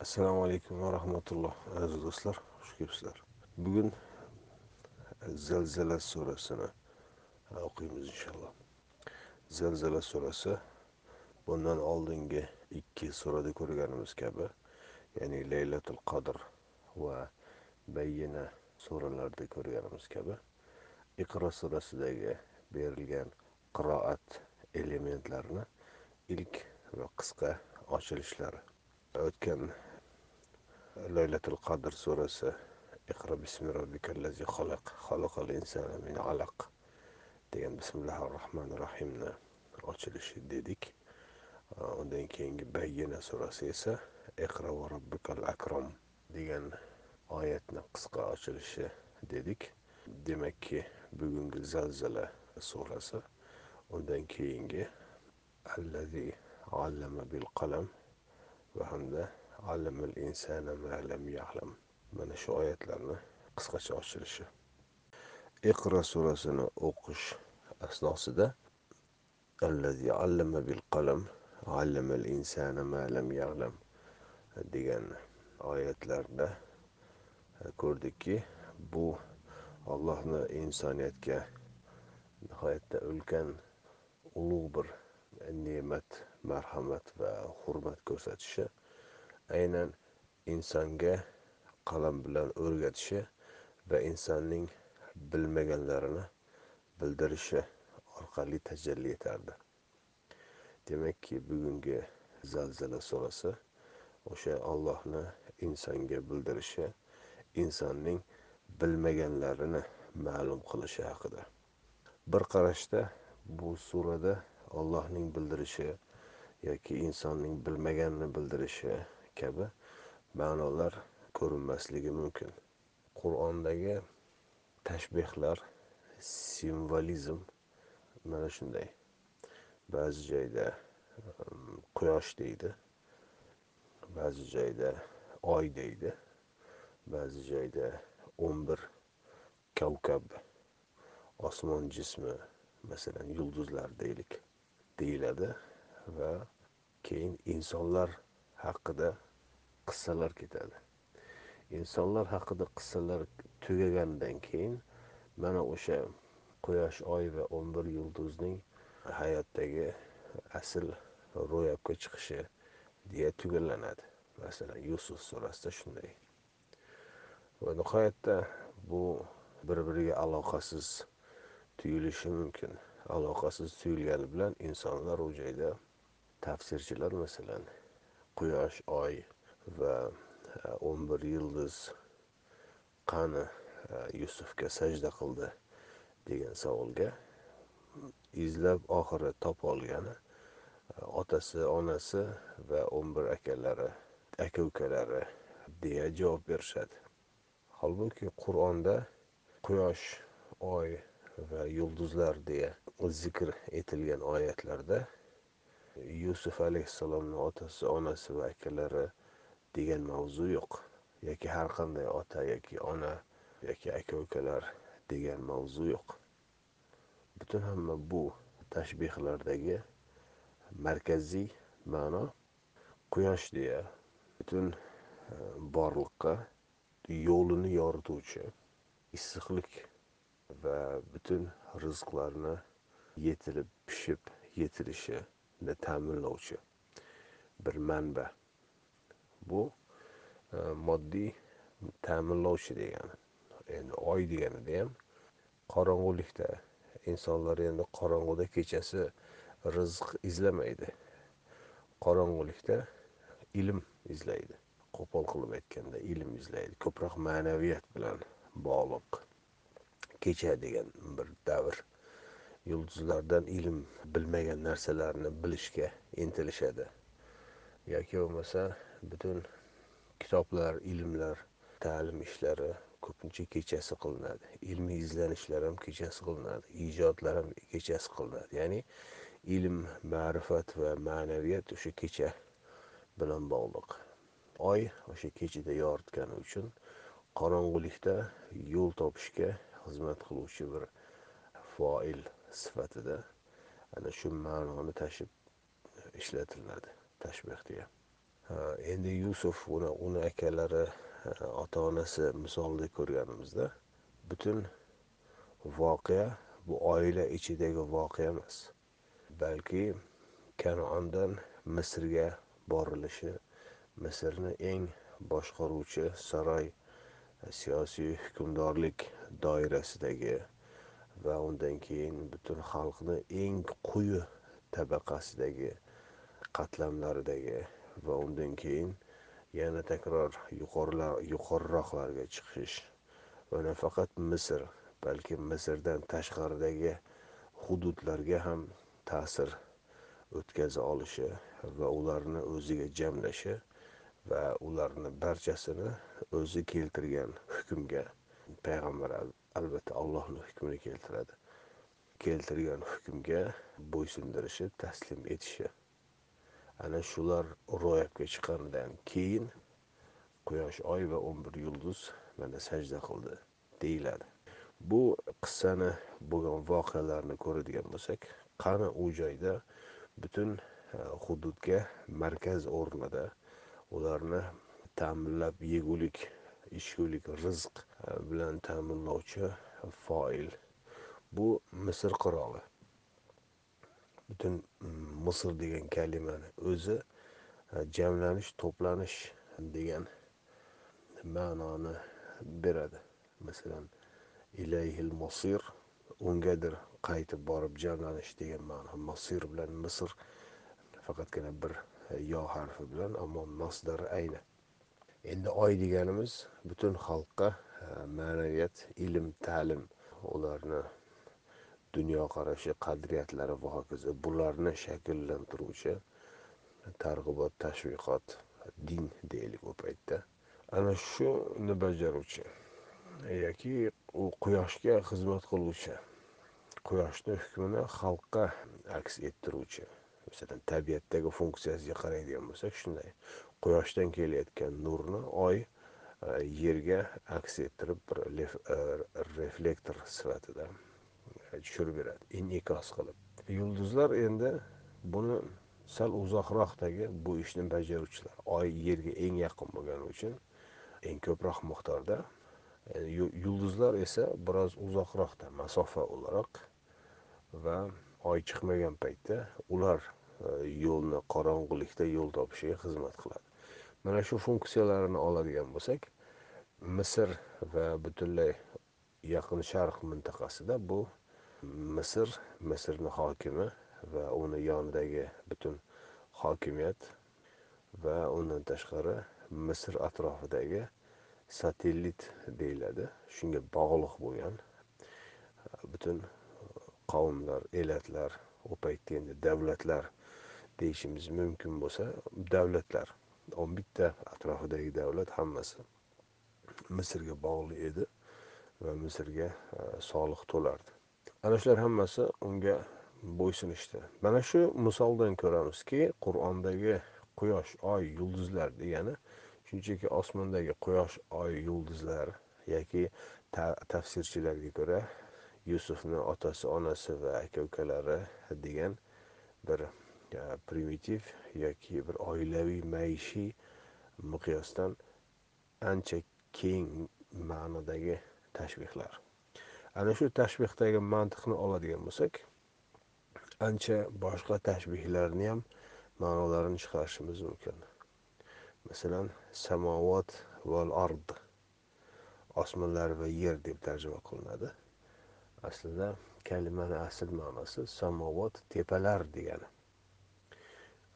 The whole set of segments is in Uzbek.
assalomu alaykum va rahmatulloh aziz do'stlar. Xush kelibsizlar. Bugun zalzala surasini o'qiymiz inshaalloh. Zalzala surasi bundan oldingi ikki surada ko'rganimiz kabi ya'ni laylatul qadr va bayyina suralarida ko'rganimiz kabi. Iqro surasidagi berilgan qiroat elementlarini ilk va qisqa ochilishlari. O'tgan laylatul qadr surasi iqro bismi robbikallazi xalaq xalaqal insana min alaq degan bismillahi rohmanir rohimni ochilishi dedik. Undan keyingi bayyina surasi esa iqro va robbikal akrom degan oyatni qisqa ochilishi dedik. Demakki bugungi zalzala surasi undan keyingi allazi allama bil qalam va hamda allamal insana ma lam ya'lam. Mana shu oyatlarni qisqacha ochilishi iqro surasini o'qish asnosida allazi allama bil qalam allamal insana ma lam ya'lam degan oyatlarda e, ko'rdikki bu allohni insoniyatga nihoyatda ulkan ulug' bir ne'mat marhamat va hurmat ko'rsatishi aynan insonga qalam bilan o'rgatishi va insonning bilmaganlarini bildirishi orqali tajalli etardi. Demakki bugungi zalzala surasi o'sha ollohni insonga bildirishi insonning bilmaganlarini ma'lum qilishi haqida. Bir qarashda bu surada ollohning bildirishi yoki insonning bilmaganini bildirishi kabi ma'nolar ko'rinmasligi mumkin. Qur'ondagi tashbehlar simvolizm mana shunday. Ba'zi joyda um, quyosh deydi ba'zi joyda oy deydi ba'zi joyda o'n bir kavkab osmon jismi masalan yulduzlar deylik deyiladi va keyin insonlar haqida qissalar ketadi. Insonlar haqida qissalar tugagandan keyin mana o'sha quyosh oy va o'n bir yulduzning hayotdagi asl ro'yobga chiqishi deya tugallanadi. Masalan yusuf surasida shunday. Va nihoyatda bu bir biriga aloqasiz tuyulishi mumkin. Aloqasiz tuyulgani bilan insonlar u joyda tafsirchilar masalan quyosh oy va e, o'n bir yulduz qani e, yusufga sajda qildi degan savolga izlab oxiri topa olgani e, otasi onasi va o'n bir akalari aka ukalari deya javob berishadi. Holbuki qur'onda quyosh oy va yulduzlar deya zikr etilgan oyatlarda yusuf alayhissalomni otasi onasi va akalari degan mavzu yo'q. Yoki har qanday ota yoki ona yoki aka ukalar degan mavzu yo'q. Butun hamma bu tashbehlardagi markaziy ma'no quyosh deya butun e, borliqqa yo'lini yorituvchi issiqlik va butun rizqlarni yetilib pishib yetilishini ta'minlovchi bir manba. Bu e, moddiy ta'minlovchi degani. Endi oy deganida ham qorong'ulikda insonlar endi qorong'uda kechasi rizq izlamaydi. Qorong'ulikda ilm izlaydi. Qo'pol qilib aytganda ilm izlaydi. Ko'proq ma'naviyat bilan bog'liq kecha degan bir davr. Yulduzlardan ilm bilmagan narsalarni bilishga intilishadi. Yoki bo'lmasa butun kitoblar ilmlar ta'lim ishlari ko'pincha kechasi qilinadi. Ilmiy izlanishlar ham kechasi qilinadi. Ijodlar ham kechasi qilinadi. Ya'ni ilm ma'rifat va ma'naviyat o'sha kecha bilan bog'liq. Oy o'sha kechada yoritgani uchun qorong'ulikda yo'l topishga xizmat qiluvchi bir foil sifatida ana shu ma'noni tashib ishlatiladi. Tashbeh deya endi yusuf uni uni akalari ota onasi misolida ko'rganimizda butun voqea bu oila ichidagi voqea emas balki kanoandan misrga borilishi misrni eng boshqaruvchi saroy siyosiy hukmdorlik doirasidagi va undan keyin butun xalqni eng quyi tabaqasidagi qatlamlaridagi va undan keyin yana takror yuqorilar yuqoriroqlarga chiqish. Va nafaqat misr balki misrdan tashqaridagi hududlarga ham ta'sir o'tkaza olishi va ularni o'ziga jamlashi va ularni barchasini o'zi keltirgan hukmga payg'ambar albatta allohni hukmini keltiradi. Keltirgan hukmga bo'ysundirishi taslim etishi ana shular ro'yobga chiqqanidan keyin quyosh oy va o'n bir yulduz mana sajda qildi deyiladi. Bu qissani bo'lgan voqealarni ko'radigan bo'lsak qani u joyda butun e, hududga markaz o'rnida ularni ta'minlab yegulik ichgulik rizq e, bilan ta'minlovchi foil. Bu misr qiroli. Butun mm, misr degan kalimani o'zi e, jamlanish to'planish degan ma'noni beradi. Masalan ilayhil mosir ungadir qaytib borib jamlanish degan ma'no. Masir bilan misr faqatgina bir e, yo harfi bilan ammo masdar ayni. Endi oy deganimiz butun xalqqa e, ma'naviyat ilm ta'lim ularni dunyoqarashi qadriyatlari va hokazo bularni shakllantiruvchi targ'ibot tashviqot din deylik u paytda. Ana shuni bajaruvchi yoki u quyoshga xizmat qiluvchi quyoshni hukmini xalqqa aks ettiruvchi masalan tabiatdagi funksiyasiga qaraydigan bo'lsak shunday. Quyoshdan kelayotgan nurni oy e, yerga aks ettirib bir e, reflektor sifatida tushirib beradi. E, In'ikos qilib. Yulduzlar endi buni sal uzoqroqdagi bu ishni bajaruvchilar oy yerga eng yaqin bo'lgani uchun eng ko'proq miqdorda e, yulduzlar esa biroz uzoqroqda masofa o'laroq va oy chiqmagan paytda ular e, yo'lni qorong'ulikda yo'l topishiga xizmat qiladi. Mana shu funksiyalarini oladigan bo'lsak misr va butunlay yaqin sharq mintaqasida bu misr misrni hokimi va uni yonidagi butun hokimiyat va undan tashqari misr atrofidagi satellit deyiladi. Shunga bog'liq bo'lgan. Butun qavmlar elatlar u paytda endi davlatlar deyishimiz mumkin bo'lsa davlatlar o'n bitta atrofidagi davlat hammasi misrga bog'liq edi va misrga e, soliq to'lardi. Ana shular hammasi unga bo'ysunishdi mana shu misoldan ko'ramizki qur'ondagi quyosh oy yulduzlar degani shunchaki osmondagi quyosh oy yulduzlar yoki tafsirchilarga ko'ra yusufni otasi onasi va aka ukalari degan bir e, primitiv yoki bir oilaviy maishiy miqyosdan ancha keng ma'nodagi tashbihlar. Ana shu tashbihdagi mantiqni oladigan bo'lsak ancha boshqa tashbihlarni ham ma'nolarini chiqarishimiz mumkin. Masalan samovot val ard osmonlar va yer deb tarjima qilinadi. Aslida kalimani asl ma'nosi samovot tepalar degani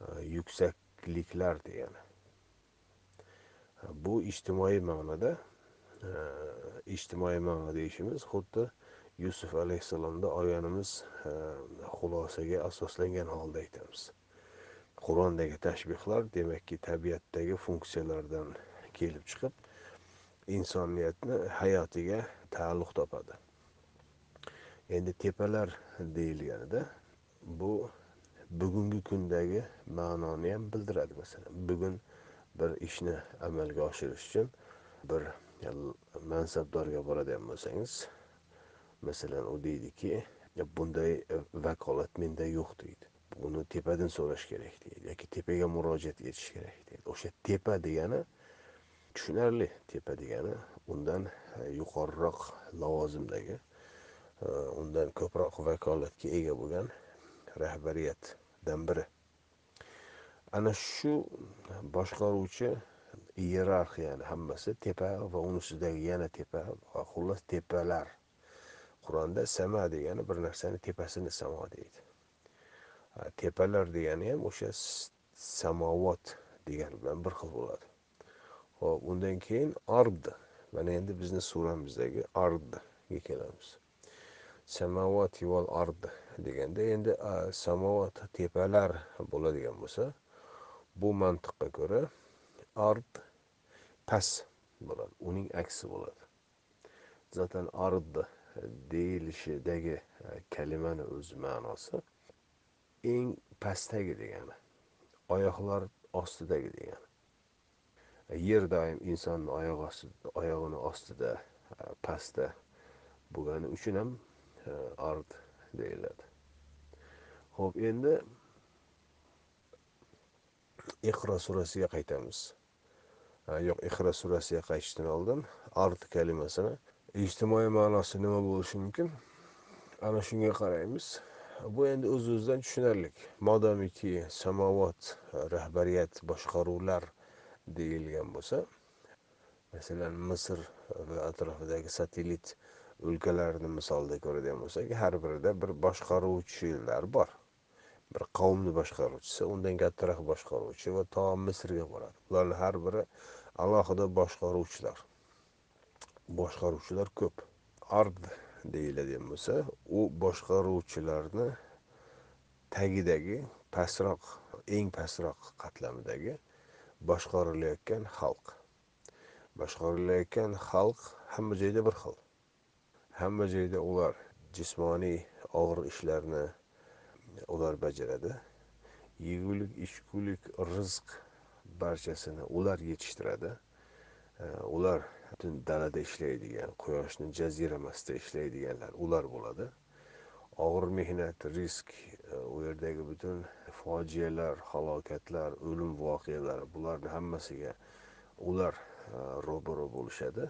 e, yuksakliklar degani. Bu ijtimoiy ma'noda ijtimoiy ma'no deyishimiz xuddi yusuf alayhissalomda oyanimiz e, xulosaga asoslangan holda aytamiz. Qur'ondagi tashbihlar demakki tabiatdagi funksiyalardan kelib chiqib insoniyatni hayotiga taalluq topadi. Endi tepalar deyilganida bu bugungi kundagi ma'noni ham bildiradi. Masalan bugun bir ishni amalga oshirish uchun bir mansabdorga boradigan bo'lsangiz masalan u deydiki bunday e, vakolat menda yo'q deydi. Uni tepadan so'rash kerak deydi. Yoki tepaga murojaat etish kerak deydi. O'sha tepa degani tushunarli tepa degani undan e, yuqoriroq lavozimdagi e, undan ko'proq vakolatga ega bo'lgan rahbariyatdan biri. Ana shu boshqaruvchi iyerarxiyani hammasi tepa va uni ustidagi yana tepa va xullas tepalar. Qur'onda sama degani bir narsani tepasini samo deydi. Tepalar degani ham o'sha samovot degani bilan bir xil bo'ladi. Ho'p undan keyin ard. Mana endi bizni suramizdagi ardga kelamiz. Samavot val ard deganda endi samovat tepalar bo'ladigan bo'lsa bu mantiqqa ko'ra ard past bo'ladi uning aksi bo'ladi. Zaten ard deyilishidagi e, kalimani o'zi ma'nosi eng pastdagi degani oyoqlar ostidagi degani. E, yer doim insonni oyoq ostida oyog'ini ostida e, pastda bo'lgani uchun ham ard deyiladi. Ho'p endi iqro surasiga qaytamiz. Yo'q ihro surasiga qaytishdan oldin ard kalimasini ijtimoiy ma'nosi nima bo'lishi mumkin? Ana shunga qaraymiz. Bu endi o'z o'zidan tushunarli modomiki samovat rahbariyat boshqaruvlar deyilgan bo'lsa masalan misr va atrofidagi satellit o'lkalarni misolida ko'radigan bo'lsak har birida bir boshqaruvchilar bor. Bir qavmni boshqaruvchisi undan kattaroq boshqaruvchi va to misrga boradi. Bularni har biri alohida boshqaruvchilar. Boshqaruvchilar ko'p. Ard deyiladigan bo'lsa u boshqaruvchilarni tagidagi pastroq eng pastroq qatlamidagi boshqarilayotgan xalq. Boshqarilayotgan xalq hamma joyda bir xil. Hamma joyda ular jismoniy og'ir ishlarni ular bajaradi. Yegulik ichgulik rizq barchasini ular yetishtiradi. Ular butun dalada ishlaydigan quyoshni jaziramasida ishlaydiganlar ular bo'ladi. Og'ir mehnat risk e, u yerdagi butun fojialar halokatlar o'lim voqealari bularni hammasiga ular e, ro'baro bo'lishadi.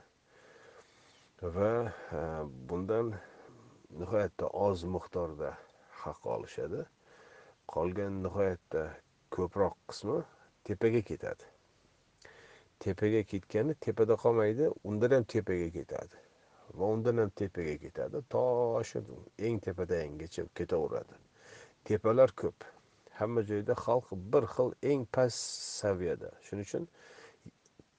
Va e, bundan nihoyatda oz miqdorda haq olishadi. Qolgan nihoyatda ko'proq qismi tepaga ketadi. Tepaga ketgani tepada qolmaydi undan ham tepaga ketadi va undan ham tepaga ketadi. To shu eng tepadagigacha ketaveradi. Tepalar ko'p. Hamma joyda xalq bir xil eng past saviyada. Shuning uchun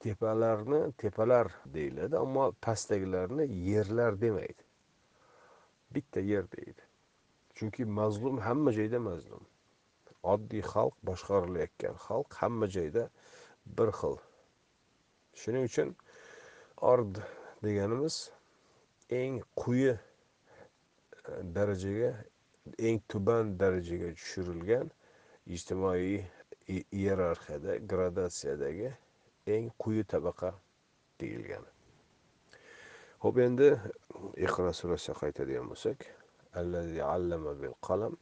tepalarni tepalar deyiladi ammo pastdagilarni yerlar demaydi. Bitta yer deydi. Chunki mazlum hamma joyda mazlum. Oddiy xalq boshqarilayotgan xalq hamma joyda bir xil. Shuning uchun ord deganimiz eng quyi e, darajaga eng tuban darajaga tushirilgan ijtimoiy e, iyerarxiyada gradatsiyadagi eng quyi tabaqa deyilgan ho'p endi iqro surasiga qaytadigan bo'lsak الذي allama bil qalam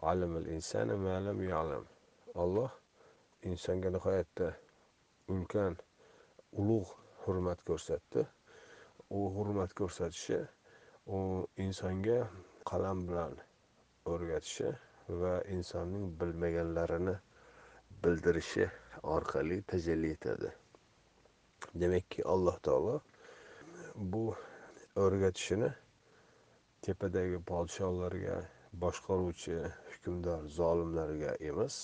allamal insana ma lam ya'lam olloh insonga nihoyatda ulkan ulug' hurmat ko'rsatdi u hurmat ko'rsatishi u insonga qalam bilan o'rgatishi va insonning bilmaganlarini bildirishi orqali tajalli etadi demakki alloh taolo bu o'rgatishini tepadagi podsholarga boshqaruvchi hukmdor zolimlarga emas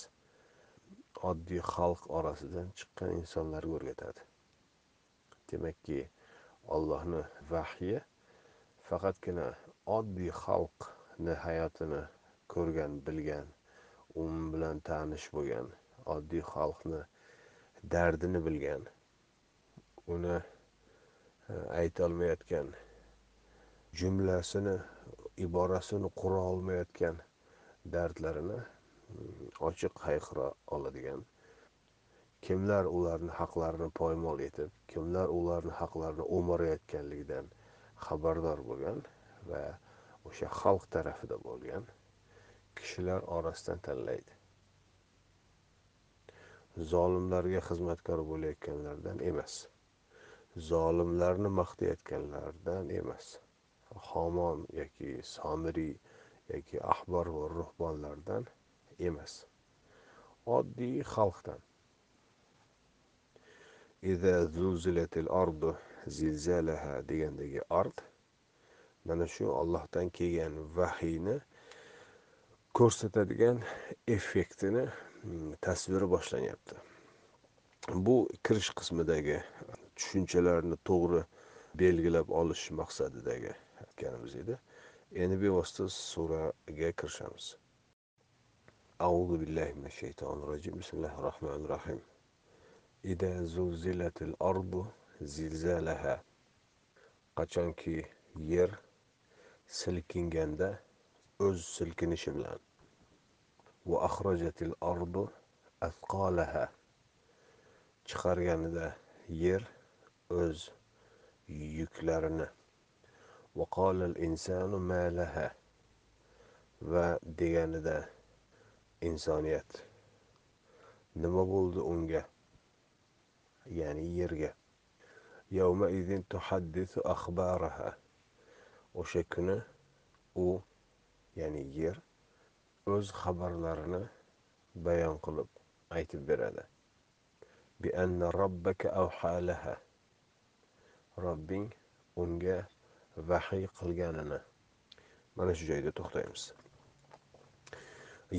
oddiy xalq orasidan chiqqan insonlarga o'rgatadi. Demakki ollohni vahyi faqatgina oddiy xalqni hayotini ko'rgan bilgan u bilan tanish bo'lgan oddiy xalqni dardini bilgan uni e, aytolmayotgan jumlasini iborasini qura olmayotgan dardlarini mm, ochiq hayqira oladigan. Kimlar ularni haqlarini poymol etib kimlar ularni haqlarini o'marayotganligidan xabardor bo'lgan va o'sha xalq tarafida bo'lgan kishilar orasidan tanlaydi. Zolimlarga xizmatkor bo'layotganlardan emas zolimlarni maqtayotganlardan emas. Homon yoki somiriy yoki ahbor va ruhbonlardan emas. Oddiy xalqdan. Degandagi ard mana shu ollohdan kelgan vahiyni ko'rsatadigan effektini mm, tasviri boshlanyapti. Bu kirish qismidagi tushunchalarni to'g'ri belgilab olish maqsadidagi aytganimiz edi. Endi bevosita suraga kirishamiz. Auzu billahi minash shaytonir rojim bismillahi rohmanir rohim ida zulzilatil ardu zilzalaha. Qachonki yer silkinganda o'z silkinishi bilan va axrojatil ardu asqolaha chiqarganida yer o'z yuklarini va qolal malaha va deganida insoniyat. Nima bo'ldi unga? Ya'ni yerga. Yawma idin tuhaddisu akhbaraha. O'sha kuni u ya'ni yer o'z xabarlarini bayon qilib aytib beradi. Bi robbaka avhalaha robbing unga vahiy qilganini mana shu joyda to'xtaymiz.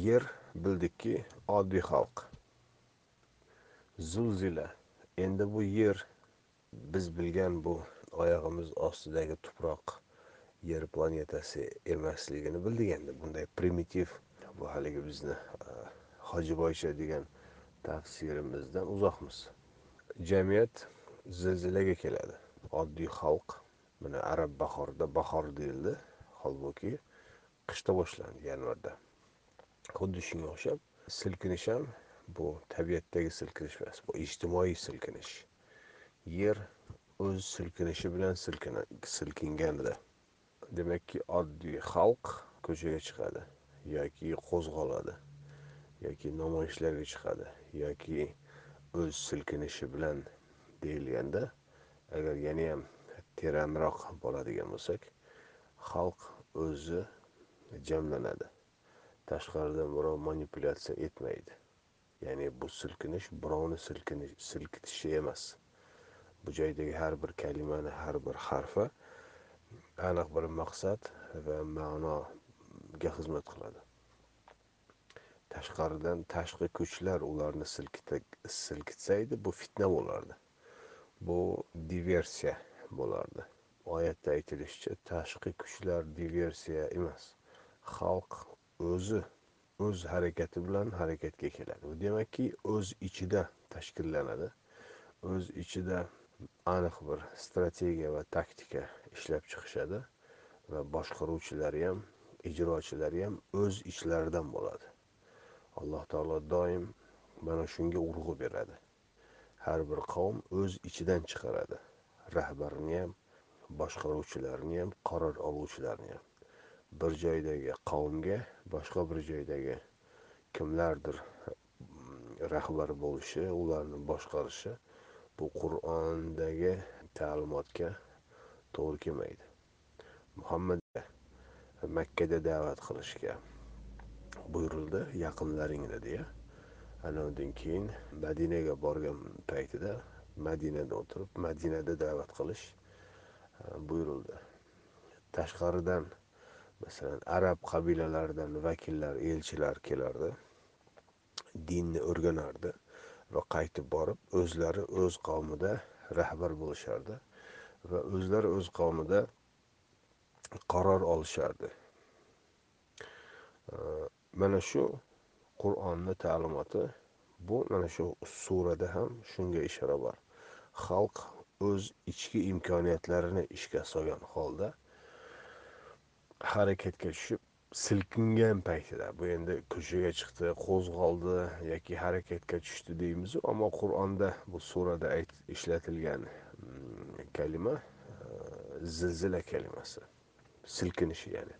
Yer bildikki oddiy xalq. Zulzila. Endi bu yer biz bilgan bu oyog'imiz ostidagi tuproq yer planetasi emasligini bildik endi. Bunday primitiv bu haligi bizni e, hojiboycha degan tafsirimizdan uzoqmiz. Jamiyat zilzilaga keladi. Oddiy xalq mana arab bahorda bahor deyildi. Holbuki qishda boshlandi yanvarda. Xuddi shunga o'xshab silkinish ham bu tabiatdagi silkinish emas bu ijtimoiy silkinish. Yer o'z silkinishi bilan silkinganida. Demakki oddiy xalq ko'chaga chiqadi yoki qo'zg'aladi yoki namoyishlarga chiqadi yoki o'z silkinishi bilan deyilganda agar yanayam teranroq boradigan bo'lsak xalq o'zi jamlanadi. Tashqaridan birov manipulyatsiya etmaydi. Ya'ni bu silkinish birovni silkitishi emas. Bu joydagi har bir kalimani har bir harfi aniq bir maqsad va ma'noga xizmat qiladi. Tashqaridan tashqi kuchlar ularni silkitsa edi bu fitna bo'lardi. Bu diversiya bo'lardi. Oyatda aytilishicha tashqi kuchlar diversiya emas. Xalq o'zi o'z harakati bilan harakatga keladi. Bu demakki o'z ichida tashkillanadi. O'z ichida aniq bir strategiya va taktika ishlab chiqishadi va boshqaruvchilari ham ijrochilari ham o'z ichlaridan bo'ladi. Alloh taolo doim mana shunga urg'u beradi. Har bir qavm o'z ichidan chiqaradi. Rahbarini ham boshqaruvchilarini ham qaror oluvchilarni ham bir joydagi qavmga boshqa bir joydagi kimlardir mm, rahbar bo'lishi ularni boshqarishi bu qur'ondagi ta'limotga to'g'ri kelmaydi. Muhammad makkada da'vat qilishga buyurildi yaqinlaringni deya. Ana undan keyin madinaga borgan paytida madinada o'tirib madinada da'vat qilish e, buyurildi. Tashqaridan masalan arab qabilalaridan vakillar elchilar kelardi. Dinni o'rganardi va qaytib borib o'zlari o'z qavmida rahbar bo'lishardi va o'zlari o'z qavmida qaror olishardi. E, mana shu qur'onni ta'limoti bu mana shu surada ham shunga ishora bor. Xalq o'z ichki imkoniyatlarini ishga solgan holda harakatga tushib silkingan paytida bu endi ko'chaga chiqdi qo'zg'oldi yoki harakatga tushdi deymizu ammo qur'onda bu surada ishlatilgan mm, kalima e, zilzila kalimasi silkinishi ya'ni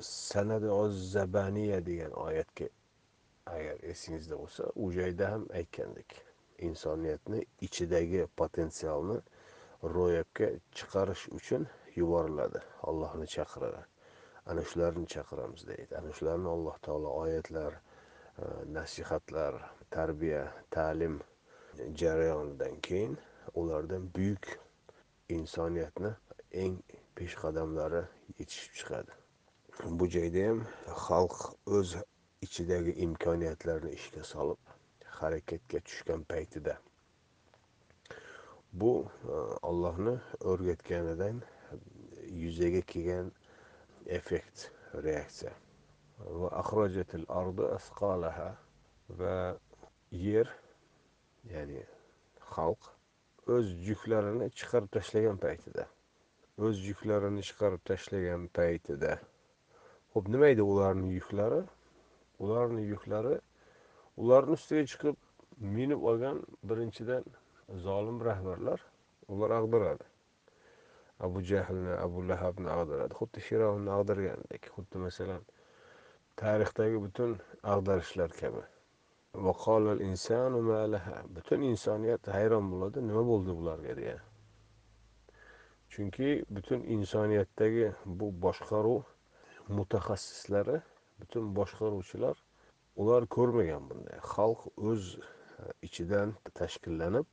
sanadi zabaniya degan oyatga agar esingizda bo'lsa u joyda ham aytgandik. Insoniyatni ichidagi potensialni ro'yobga chiqarish uchun yuboriladi. Allohni chaqiradi. Ana shularni chaqiramiz deydi. Ana shularni alloh taolo oyatlar e, nasihatlar tarbiya ta'lim jarayonidan keyin ulardan buyuk insoniyatni eng peshqadamlari yetishib chiqadi. Bu joyda ham xalq o'z ichidagi imkoniyatlarni ishga solib harakatga tushgan paytida. Bu e, allohni o'rgatganidan yuzaga kelgan effekt reaksiya. Va axrojatil ardi asqalaha va yer ya'ni xalq o'z yuklarini chiqarib tashlagan paytida. O'z yuklarini chiqarib tashlagan paytida. Ho'p nima edi ularni yuklari? Ularni yuklari ularni ustiga chiqib minib olgan birinchidan zolim rahbarlar ular ag'daradi. Abu jahlni abu lahabni ag'daradi xuddi fir'avnni ag'dargandek xuddi masalan tarixdagi butun ag'darishlar kabi. Butun insoniyat hayron bo'ladi nima bo'ldi bularga deya. Chunki butun insoniyatdagi bu boshqaruv mutaxassislari butun boshqaruvchilar ular ko'rmagan bunday. Xalq o'z e, ichidan tashkillanib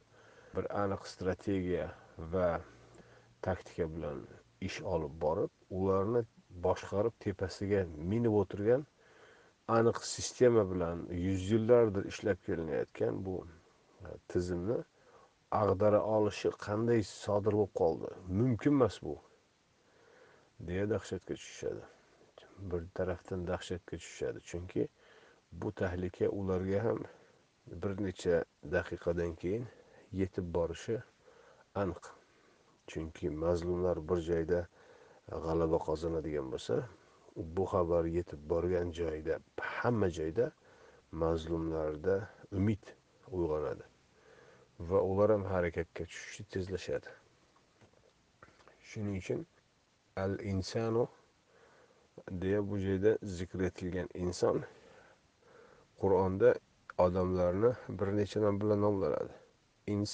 bir aniq strategiya va taktika bilan ish olib borib ularni boshqarib tepasiga minib o'tirgan aniq sistema bilan yuz yillardir ishlab kelinayotgan bu e, tizimni ag'dara olishi qanday sodir bo'lib qoldi? Mumkin emas bu deya dahshatga tushishadi. Bir tarafdan dahshatga tushishadi. Chunki bu tahlika ularga ham bir necha daqiqadan keyin yetib borishi aniq. Chunki mazlumlar bir joyda g'alaba qozonadigan bo'lsa bu xabar yetib borgan joyda hamma joyda mazlumlarda umid uyg'onadi va ular ham harakatga tushishni tezlashadi. Shuning uchun al insanu deya bu joyda zikr etilgan inson qur'onda odamlarni bir necha nom bilan nomlanadi ins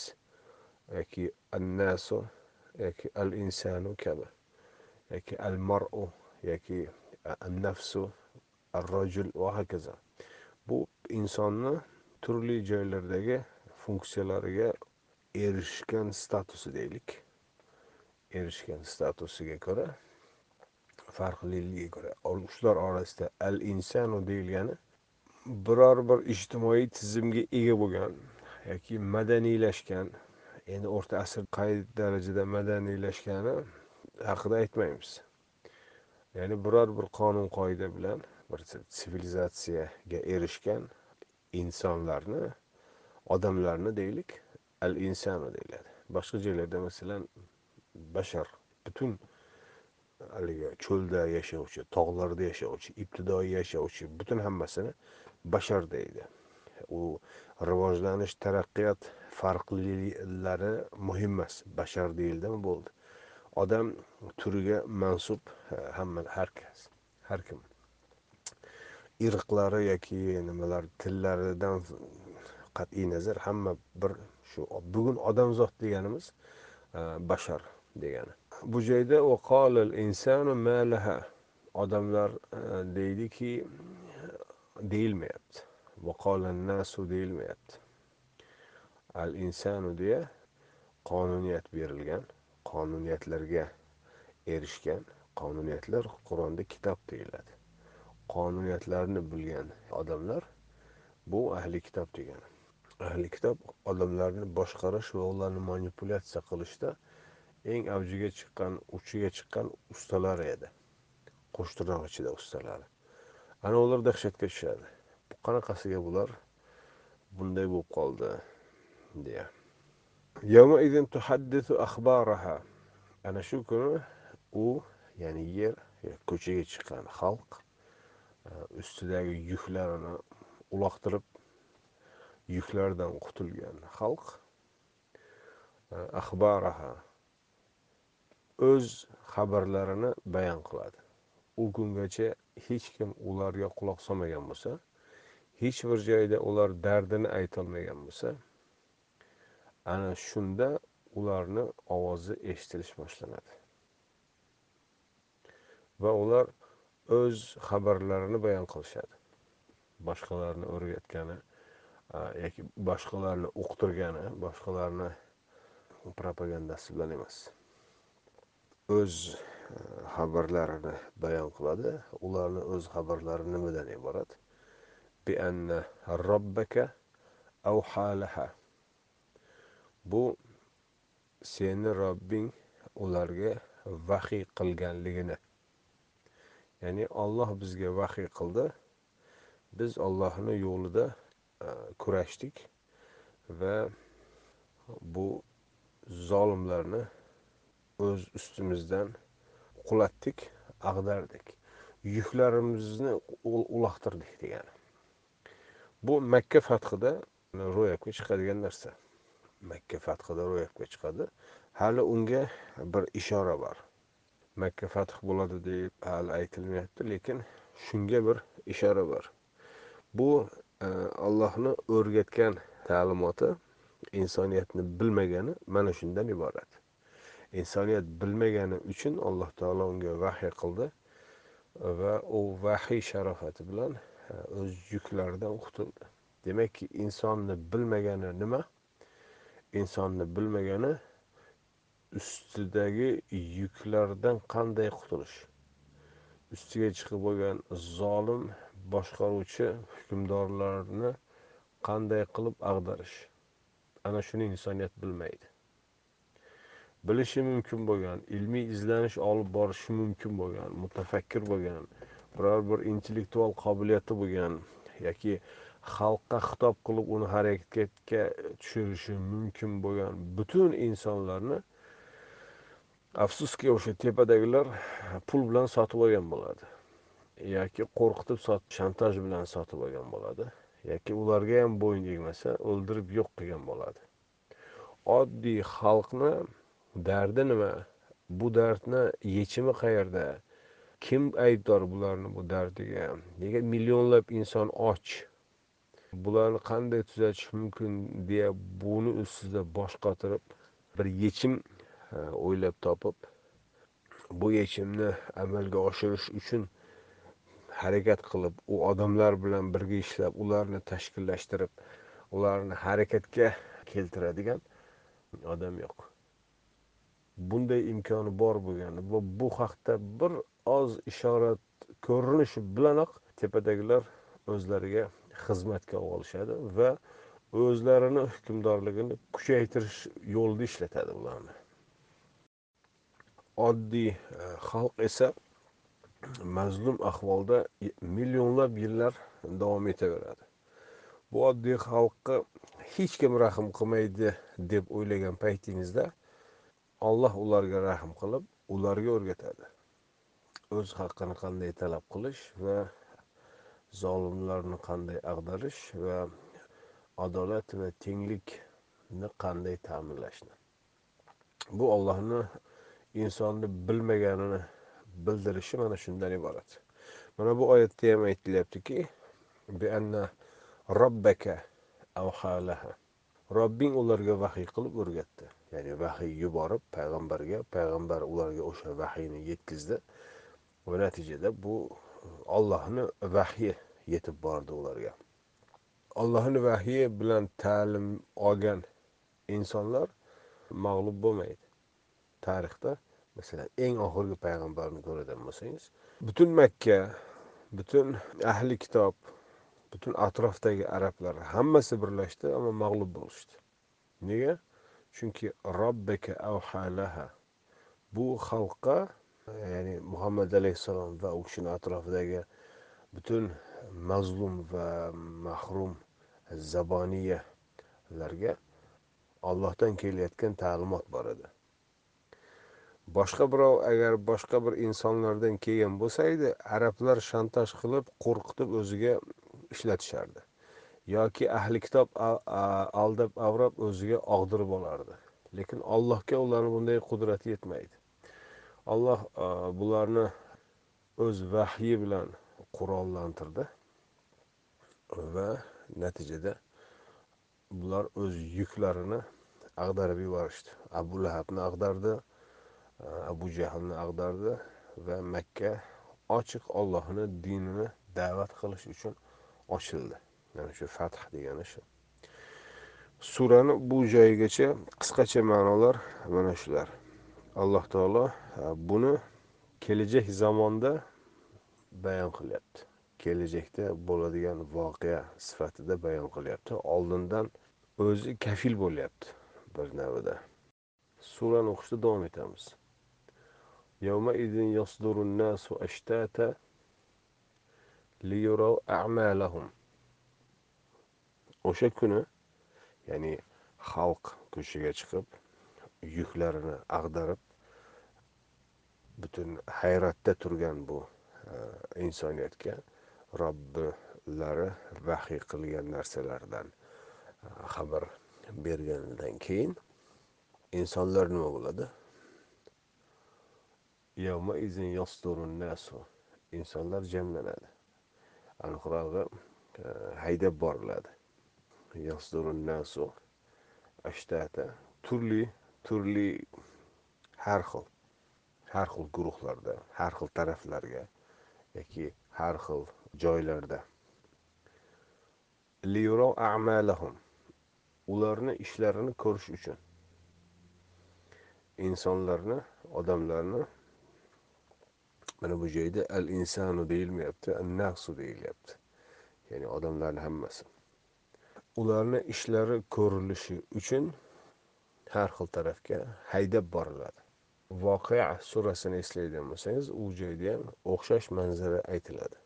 yoki annasu yoki al insanu kabi yoki al mar'u yoki an nafsu ar rojul va hokazo. Bu insonni turli joylardagi funksiyalariga erishgan statusi deylik. Erishgan statusiga ko'ra farqliligiga ko'ra shular orasida al insanu deyilgani biror bir ijtimoiy tizimga ega bo'lgan yoki madaniylashgan endi o'rta asr qay darajada madaniylashgani haqida aytmaymiz. Ya'ni biror bir qonun qoida bilan bir sivilizatsiyaga erishgan insonlarni odamlarni deylik al insanu deyiladi. Boshqa joylarda masalan bashar butun haligi cho'lda yashovchi tog'larda yashovchi ibtidoiy yashovchi butun hammasini bashar deydi u rivojlanish taraqqiyot farqlilari muhim emas bashar deyildimi? Bo'ldi. Odam turiga mansub e, hamma har har kim. Irqlari yoki nimalar tillaridan qat'iy nazar hamma bir shu bugun odamzod deganimiz e, bashar degani. Bu joyda odamlar e, deydiki deyilmayapti. Nasu deyilmayapti. Al insanu deya qonuniyat berilgan qonuniyatlarga erishgan qonuniyatlar qur'onda kitob deyiladi. Qonuniyatlarni bilgan odamlar bu ahli kitob degani. Ahli kitob odamlarni boshqarish va ularni manipulyatsiya qilishda eng avjiga chiqqan uchiga chiqqan ustalari edi. Qo'shtirnoq ichida ustalari. Ana ular dahshatga tushadi. Qanaqasiga bular? Bunday bo'lib qoldi deya. Ana shu kuni u ya'ni yer e, ko'chaga chiqqan xalq e, ustidagi yuklarini uloqtirib yuklardan qutulgan xalq e, axbaraha o'z xabarlarini bayon qiladi. U kungacha hech kim ularga quloq solmagan bo'lsa hech bir joyda ular dardini aytolmagan bo'lsa ana shunda ularni ovozi eshitilish boshlanadi. Va ular o'z xabarlarini bayon qilishadi. Boshqalarni o'rgatgani yoki boshqalarni uqtirgani boshqalarni propagandasi bilan emas. O'z e, xabarlarini bayon qiladi. Ularni o'z xabarlari nimadan iborat? Bi robbaka avhalaha bu seni robbing ularga vahiy qilganligini. Ya'ni olloh bizga vahiy qildi. Biz ollohni yo'lida e, kurashdik va bu zolimlarni o'z ustimizdan qulatdik ag'dardik. Yuklarimizni uloqtirdik degani. Bu makka fathida ro'yobga chiqadigan narsa. Makka fathida ro'yobga chiqadi. Hali unga bir ishora bor. Makka fath bo'ladi deb hali aytilmayapti lekin shunga bir ishora bor. Bu e, allohni o'rgatgan ta'limoti insoniyatni bilmagani mana shundan iborat. Insoniyat bilmagani uchun alloh taolo unga vahiy qildi va u vahiy sharofati bilan o'z yuklaridan qutuldi. Demakki insonni bilmagani nima? Insonni bilmagani ustidagi yuklardan qanday qutulish? Ustiga chiqib bo'lgan zolim boshqaruvchi hukmdorlarni qanday qilib ag'darish? Ana shuni insoniyat bilmaydi. Bilishi mumkin bo'lgan ilmiy izlanish olib borishi mumkin bo'lgan mutafakkir bo'lgan biror bir intellektual qobiliyati bo'lgan yoki xalqqa xitob qilib uni harakatga tushirishi mumkin bo'lgan butun insonlarni afsuski o'sha tepadagilar pul bilan sotib olgan bo'ladi yoki qo'rqitib shantaj bilan sotib olgan bo'ladi yoki ularga ham bo'yin egmasa o'ldirib yo'q qilgan bo'ladi. Oddiy xalqni dardi nima? Bu dardni yechimi qayerda? Kim aybdor bularni bu dardiga? Nega millionlab inson och? Bularni qanday tuzatish mumkin deya buni ustida bosh qotirib bir yechim e, o'ylab topib bu yechimni amalga oshirish uchun harakat qilib u odamlar bilan birga ishlab ularni tashkillashtirib ularni harakatga keltiradigan odam yo'q. Bunday imkoni bor bo'lgan va bu haqda bir oz ishorat ko'rinishi bilanoq tepadagilar o'zlariga xizmatga olishadi va o'zlarini hukmdorligini kuchaytirish yo'lida ishlatadi ularni. Oddiy e, xalq esa mazlum ahvolda millionlab yillar davom etaveradi. Bu oddiy xalqqa hech kim rahm qilmaydi deb o'ylagan paytingizda olloh ularga rahm qilib ularga o'rgatadi. O'z haqqini qanday talab qilish va zolimlarni qanday ag'darish va adolat va tenglikni qanday ta'minlashni. Bu ollohni insonni bilmaganini bildirishi mana shundan iborat. Mana bu oyatda ham aytilyaptiki robbaka robbing ularga vahiy qilib o'rgatdi. Ya'ni vahiy yuborib payg'ambarga payg'ambar ularga o'sha vahiyni yetkazdi va natijada bu ollohni vahyi yetib bordi ularga. Ollohni vahyi bilan ta'lim olgan insonlar mag'lub bo'lmaydi. Tarixda masalan eng oxirgi payg'ambarni ko'radigan bo'lsangiz butun makka butun ahli kitob butun atrofdagi arablar hammasi birlashdi ammo mag'lub bo'lishdi. Nega? Chunki robbika avhalaha bu xalqqa ya'ni muhammad alayhissalom va u kishini atrofidagi butun mazlum va mahrum zaboniyalarga ollohdan kelayotgan ta'limot bor edi. Boshqa birov agar boshqa bir insonlardan kelgan bo'lsa edi arablar shantaj qilib qo'rqitib o'ziga ishlatishardi yoki ahli kitob aldab avrab o'ziga og'dirib olardi. Lekin allohga ularni bunday qudrati yetmaydi. Alloh bularni o'z vahyi bilan qurollantirdi va natijada bular o'z yuklarini ag'darib yuborishdi. Abu lahabni ag'dardi abu jahlni ag'dardi va makka ochiq ollohni dinini da'vat qilish uchun ochildi. Mana shu fath degani shu. Surani bu joyigacha qisqacha ma'nolar mana shular. Alloh taolo e, buni kelajak zamonda bayon qilyapti. Kelajakda bo'ladigan voqea sifatida bayon qilyapti. Oldindan o'zi kafil bo'lyapti bir navida. Surani o'qishda davom etamiz. O'sha kuni ya'ni xalq ko'chaga chiqib yuklarini ag'darib butun hayratda turgan bu e, insoniyatga robbilari vahiy qilgan narsalardan e, xabar berganidan keyin insonlar nima bo'ladi? Insonlar jamlanadi aniqrog'i e, haydab boriladi. Ashtata turli turli har xil har xil guruhlarda har xil taraflarga yoki har xil joylarda. Ularni ishlarini ko'rish uchun. Insonlarni odamlarni mana bu joyda al insanu deyilmayapti an nafsu deyilyapti. Ya'ni odamlarni hammasi. Ularni ishlari ko'rilishi uchun har xil tarafga haydab boriladi. Voqea surasini eslaydigan bo'lsangiz u joyda ham o'xshash manzara aytiladi.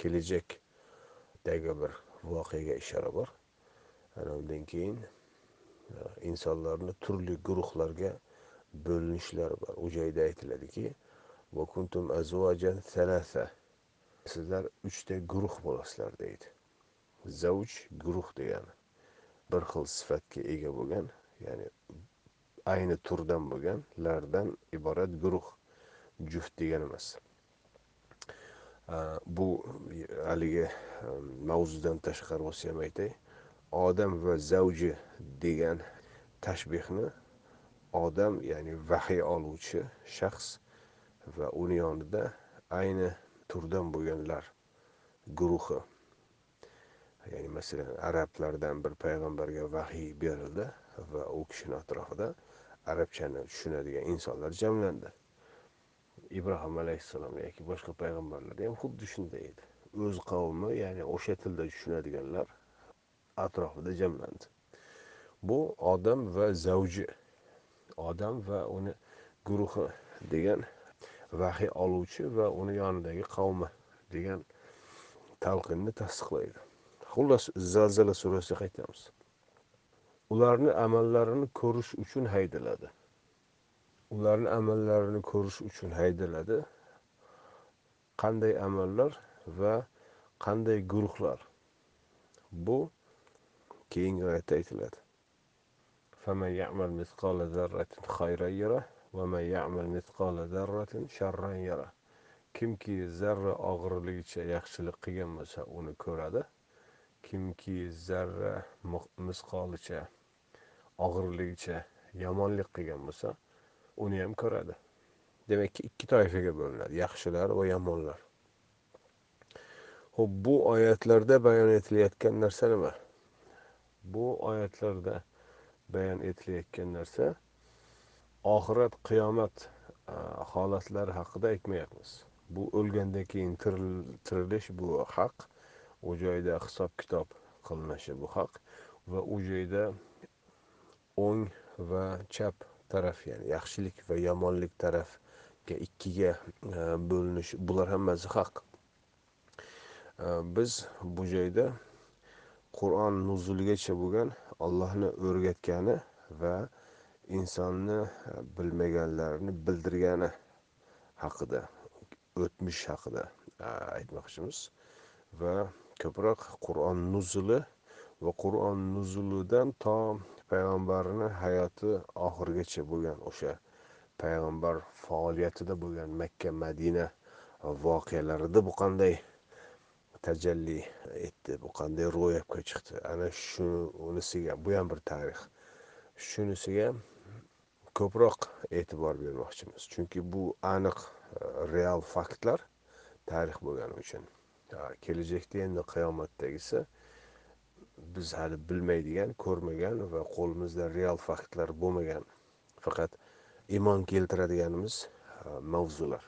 Kelajakdagi bir voqeaga ishora bor. Ana undan keyin e, insonlarni turli guruhlarga bo'linishlari bor u joyda aytiladiki sizlar uchta guruh bo'lasizlar deydi. Zavj guruh degani. Bir xil sifatga ega bo'lgan ya'ni ayni turdan bo'lganlardan iborat guruh juft degani emas. Bu haligi mavzudan tashqari bo'lsa ham aytay odam va zavji degan tashbehni odam ya'ni vahiy oluvchi shaxs va uni yonida ayni turdan bo'lganlar guruhi. Ya'ni masalan arablardan bir payg'ambarga vahiy berildi va u kishini atrofida arabchani tushunadigan insonlar jamlandi. Ibrohim alayhissalom yoki boshqa payg'ambarlarda ham xuddi shunday edi. O'z qavmi ya'ni o'sha tilda tushunadiganlar atrofida jamlandi. Bu odam va zavji odam va uni guruhi degan vahiy oluvchi va uni yonidagi qavmi degan talqinni tasdiqlaydi. Xullas zalzala surasiga qaytamiz ularni amallarini ko'rish uchun haydaladi. Ularni amallarini ko'rish uchun haydaladi. Qanday amallar va qanday guruhlar? Bu keyingi oyatda aytiladi. Kimki zarra og'irligicha yaxshilik qilgan bo'lsa uni ko'radi. Kimki zarra misqolicha og'irligicha yomonlik qilgan bo'lsa uni ham ko'radi. Demakki ikki toifaga bo'linadi yaxshilar va yomonlar. Ho'p bu oyatlarda bayon etilayotgan narsa nima? Bu oyatlarda bayon etilayotgan narsa oxirat qiyomat e, holatlari haqida aytmayapmiz. Bu o'lgandan keyin tirilish bu haq u joyda hisob kitob qilinishi bu haq va u joyda o'ng va chap taraf ya'ni yaxshilik va yomonlik tarafga ikkiga e, bo'linish bular hammasi haq. E, biz bu joyda qur'on nuzuligacha bo'lgan ollohni o'rgatgani va insonni e, bilmaganlarini bildirgani haqida o'tmish haqida e, aytmoqchimiz. Va ko'proq qur'on nuzuli va qur'on nuzulidan to payg'ambarni hayoti oxirigacha bo'lgan o'sha payg'ambar faoliyatida bo'lgan makka madina voqealarida bu qanday tajalli etdi. Bu qanday ro'yobga chiqdi? Ana shunisiga bu ham bir tarix. Shunisiga ko'proq e'tibor bermoqchimiz. Chunki bu aniq e, real faktlar tarix bo'lgani uchun. Kelajakda endi qiyomatdagisi biz hali bilmaydigan ko'rmagan va qo'limizda real faktlar bo'lmagan. Faqat iymon keltiradiganimiz mavzular.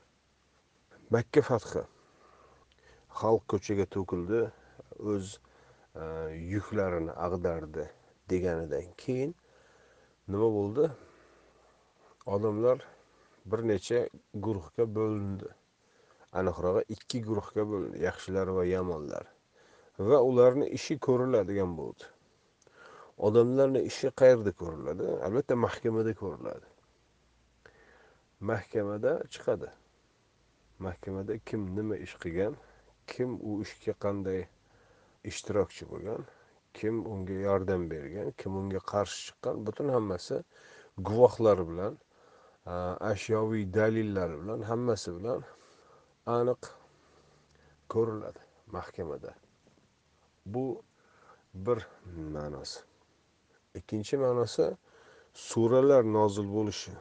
Makka fathi. Xalq ko'chaga to'kildi o'z e, yuklarini ag'dardi deganidan keyin nima bo'ldi? Odamlar bir necha guruhga bo'lindi aniqrog'i ikki guruhga bo'lindi yaxshilar va yomonlar. Va ularni ishi ko'riladigan bo'ldi. Odamlarni ishi qayerda ko'riladi? Albatta mahkamada ko'riladi. Mahkamada chiqadi. Mahkamada kim nima ish qilgan? Kim u ishga qanday ishtirokchi bo'lgan kim unga yordam bergan kim unga qarshi chiqqan butun hammasi guvohlar bilan ashyoviy dalillar bilan hammasi bilan aniq ko'riladi mahkamada. Bu bir ma'nosi. Ikkinchi ma'nosi suralar nozil bo'lishi.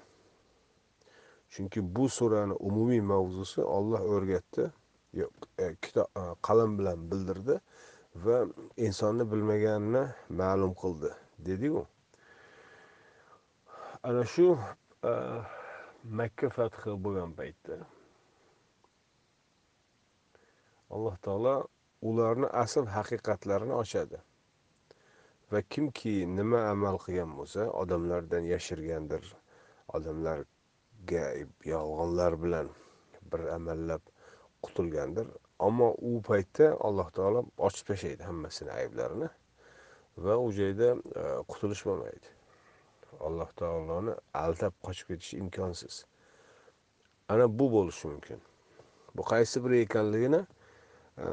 Chunki bu surani umumiy mavzusi olloh o'rgatdi. E, kitob e, qalam bilan bildirdi va insonni bilmaganini ma'lum qildi dediku. Ana shu e, makka fathi bo'lgan paytda alloh taolo ularni asl haqiqatlarini ochadi va kimki nima amal qilgan bo'lsa odamlardan yashirgandir odamlarga yolg'onlar bilan bir amallab qutulgandir ammo u paytda alloh taolo ochib tashlaydi hammasini ayblarini va u joyda e, qutulish bo'lmaydi alloh taoloni aldab qochib ketish imkonsiz. Ana bu bo'lishi mumkin. Bu qaysi biri ekanligini e,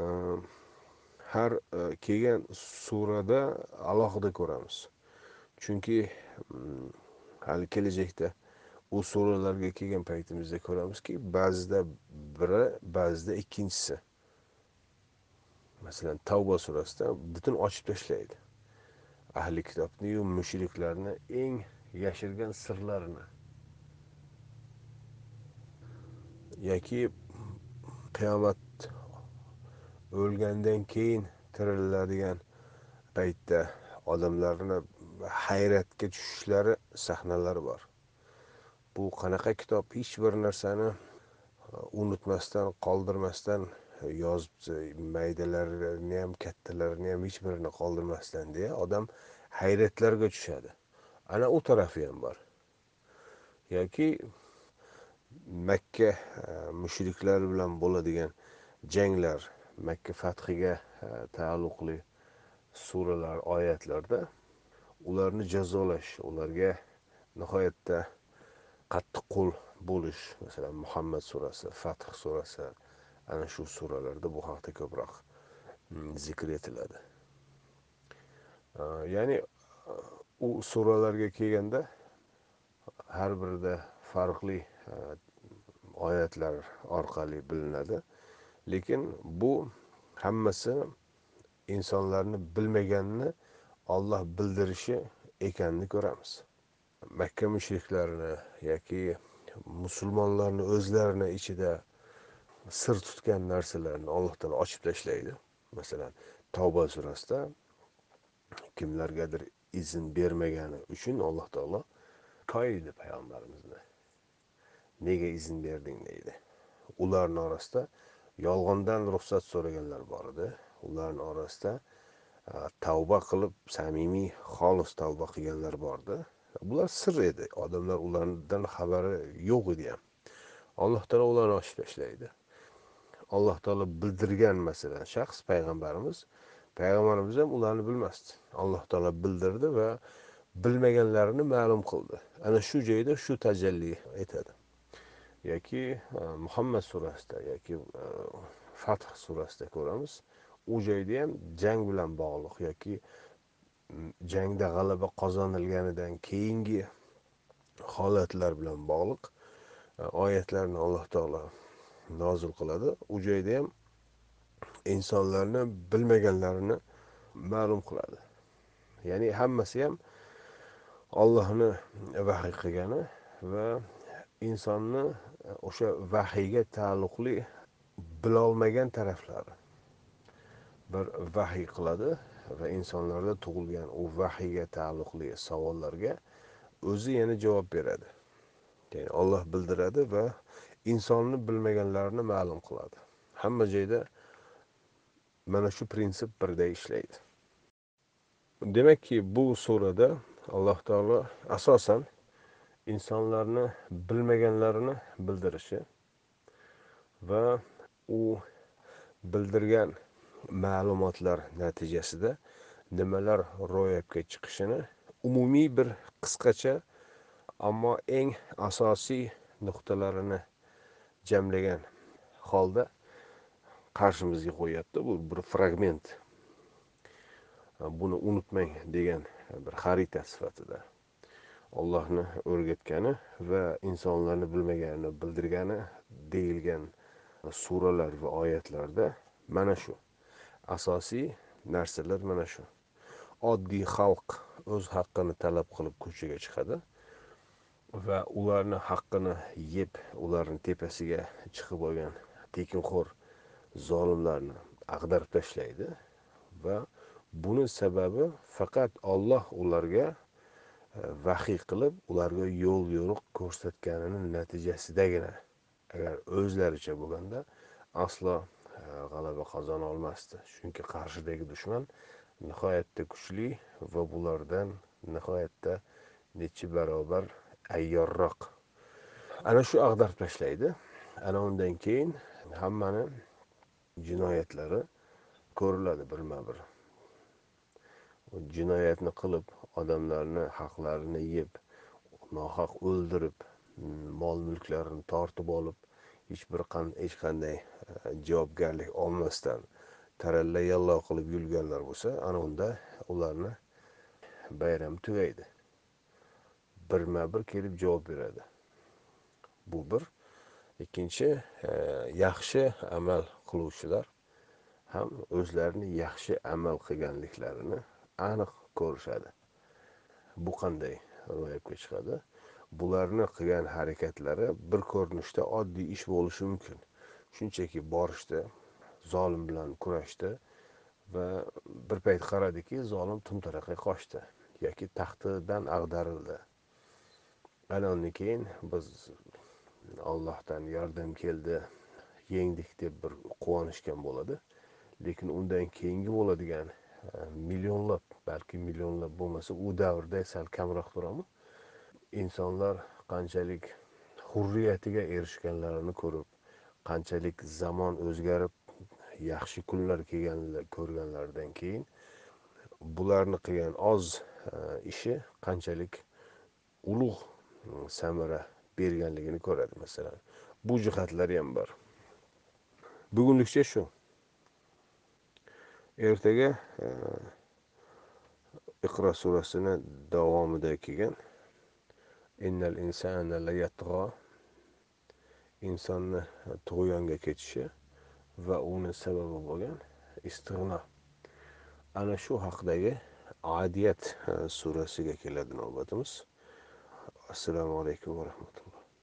har e, kelgan surada alohida ko'ramiz. Chunki hali kelajakda u suralarga kelgan paytimizda ko'ramizki ba'zida biri ba'zida ikkinchisi. Masalan tavba surasida butun ochib tashlaydi. Ahli kitobniyu mushriklarni eng yashirgan sirlarini. Yoki qiyomat o'lgandan keyin tiriladigan paytda odamlarni hayratga tushishlari sahnalari bor. Bu qanaqa kitob? Hech bir narsani e, unutmasdan qoldirmasdan e, yozibdi e, maydalarini ham kattalarini ham hech birini qoldirmasdan deya odam hayratlarga tushadi. Ana u tarafi ham bor. Yoki makka mushriklar bilan bo'ladigan janglar makka fathiga taalluqli suralar oyatlarda ularni jazolash ularga nihoyatda qattiqqo'l bo'lish masalan muhammad surasi fath surasi ana shu suralarda bu haqda ko'proq mm, zikr etiladi. Ya'ni u suralarga kelganda har birida farqli e, oyatlar orqali bilinadi. Lekin bu hammasi insonlarni bilmaganini olloh bildirishi ekanini ko'ramiz. Makka mushriklarini yoki musulmonlarni o'zlarini ichida sir tutgan narsalarni alloh taolo ochib tashlaydi. Masalan tavba surasida kimlargadir izn bermagani uchun alloh taolo koyidi payg'ambarimizni? Nega izn berding? deydi. Ularni orasida yolg'ondan ruxsat so'raganlar bor edi. Ularni orasida tavba qilib samimiy xolis tavba qilganlar bor edi. Bular sir edi. Odamlar ulardan xabari yo'q edi ham. Alloh taolo ularni ochib tashlaydi. Alloh taolo bildirgan masalan shaxs payg'ambarimiz payg'ambarimiz ham ularni bilmasdi. Alloh taolo bildirdi va bilmaganlarini ma'lum qildi. Ana shu joyda shu tajalli etadi yoki e, muhammad surasida yoki e, fath surasida ko'ramiz. U joyda ham jang bilan bog'liq yoki jangda g'alaba qozonilganidan keyingi holatlar bilan bog'liq e, oyatlarni alloh taolo nozil qiladi. U joyda ham insonlarni bilmaganlarini ma'lum qiladi. Ya'ni hammasi ham ollohni vahiy qilgani va insonni e, o'sha vahiyga taalluqli bilolmagan taraflari bir vahiy qiladi. Va insonlarda tug'ilgan u vahiyga taalluqli savollarga o'zi yana javob beradi. Ya'ni olloh bildiradi va insonni bilmaganlarini ma'lum qiladi. Hamma joyda mana shu prinsip birdek ishlaydi. Demakki bu surada alloh taolo asosan insonlarni bilmaganlarini bildirishi va u bildirgan ma'lumotlar natijasida nimalar ro'yobga chiqishini umumiy bir qisqacha ammo eng asosiy nuqtalarini jamlagan holda qarshimizga qo'yyapti bu bir fragment. Buni unutmang degan bir xarita sifatida ollohni o'rgatgani va insonlarni bilmaganini bildirgani deyilgan suralar va oyatlarda mana shu. Asosiy narsalar mana shu. Oddiy xalq o'z haqqini talab qilib ko'chaga chiqadi va ularni haqqini yeb ularni tepasiga chiqib olgan tekinxo'r zolimlarni ag'darib tashlaydi va buni sababi faqat olloh ularga e, vahiy qilib ularga yo'l yo'riq ko'rsatganini natijasidagina agar o'zlaricha bo'lganda aslo g'alaba qozona olmasdi. Chunki qarshidagi dushman nihoyatda kuchli va bulardan nihoyatda necha barobar ayyorroq. Ana shu ag'darib tashlaydi. Ana undan keyin hammani jinoyatlari ko'riladi birma bir jinoyatni qilib odamlarni haqlarini yeb nohaq o'ldirib mol mulklarini tortib olib hech bir hech qanday javobgarlik olmasdan taralla yallo qilib yurganlar bo'lsa ana unda ularni bayram tugaydi. Birma bir kelib javob beradi. Bu bir. Ikkinchi e, yaxshi amal qiluvchilar ham o'zlarini yaxshi amal qilganliklarini aniq ko'rishadi. Bu qanday ro'yobga chiqadi? Bularni qilgan harakatlari bir ko'rinishda oddiy ish bo'lishi mumkin. Shunchaki borishdi zolim bilan kurashdi va bir payt qaradiki zolim tumtaraqay qochdi yoki taxtidan ag'darildi. Ana undan keyin biz ollohdan yordam keldi yengdik deb bir quvonishgan bo'ladi. Lekin undan keyingi bo'ladigan e, millionlab balki millionlab bo'lmasa u davrda sal kamroq turadimi insonlar qanchalik hurriyatiga erishganlarini ko'rib qanchalik zamon o'zgarib yaxshi kunlar kelganini ko'rganlaridan keyin bularni qilgan oz e, ishi qanchalik ulug' samara berganligini ko'radi masalan. Bu jihatlari ham bor. Bugunlikcha shu. Ertaga e, iqro surasini davomida kelgan innal insana layatg'o insonni e, tug'yonga ketishi va uni sababi bo'lgan istig'no ana shu haqidagi adiyat e, surasiga keladi navbatimiz assalomu alaykum va rahmatulloh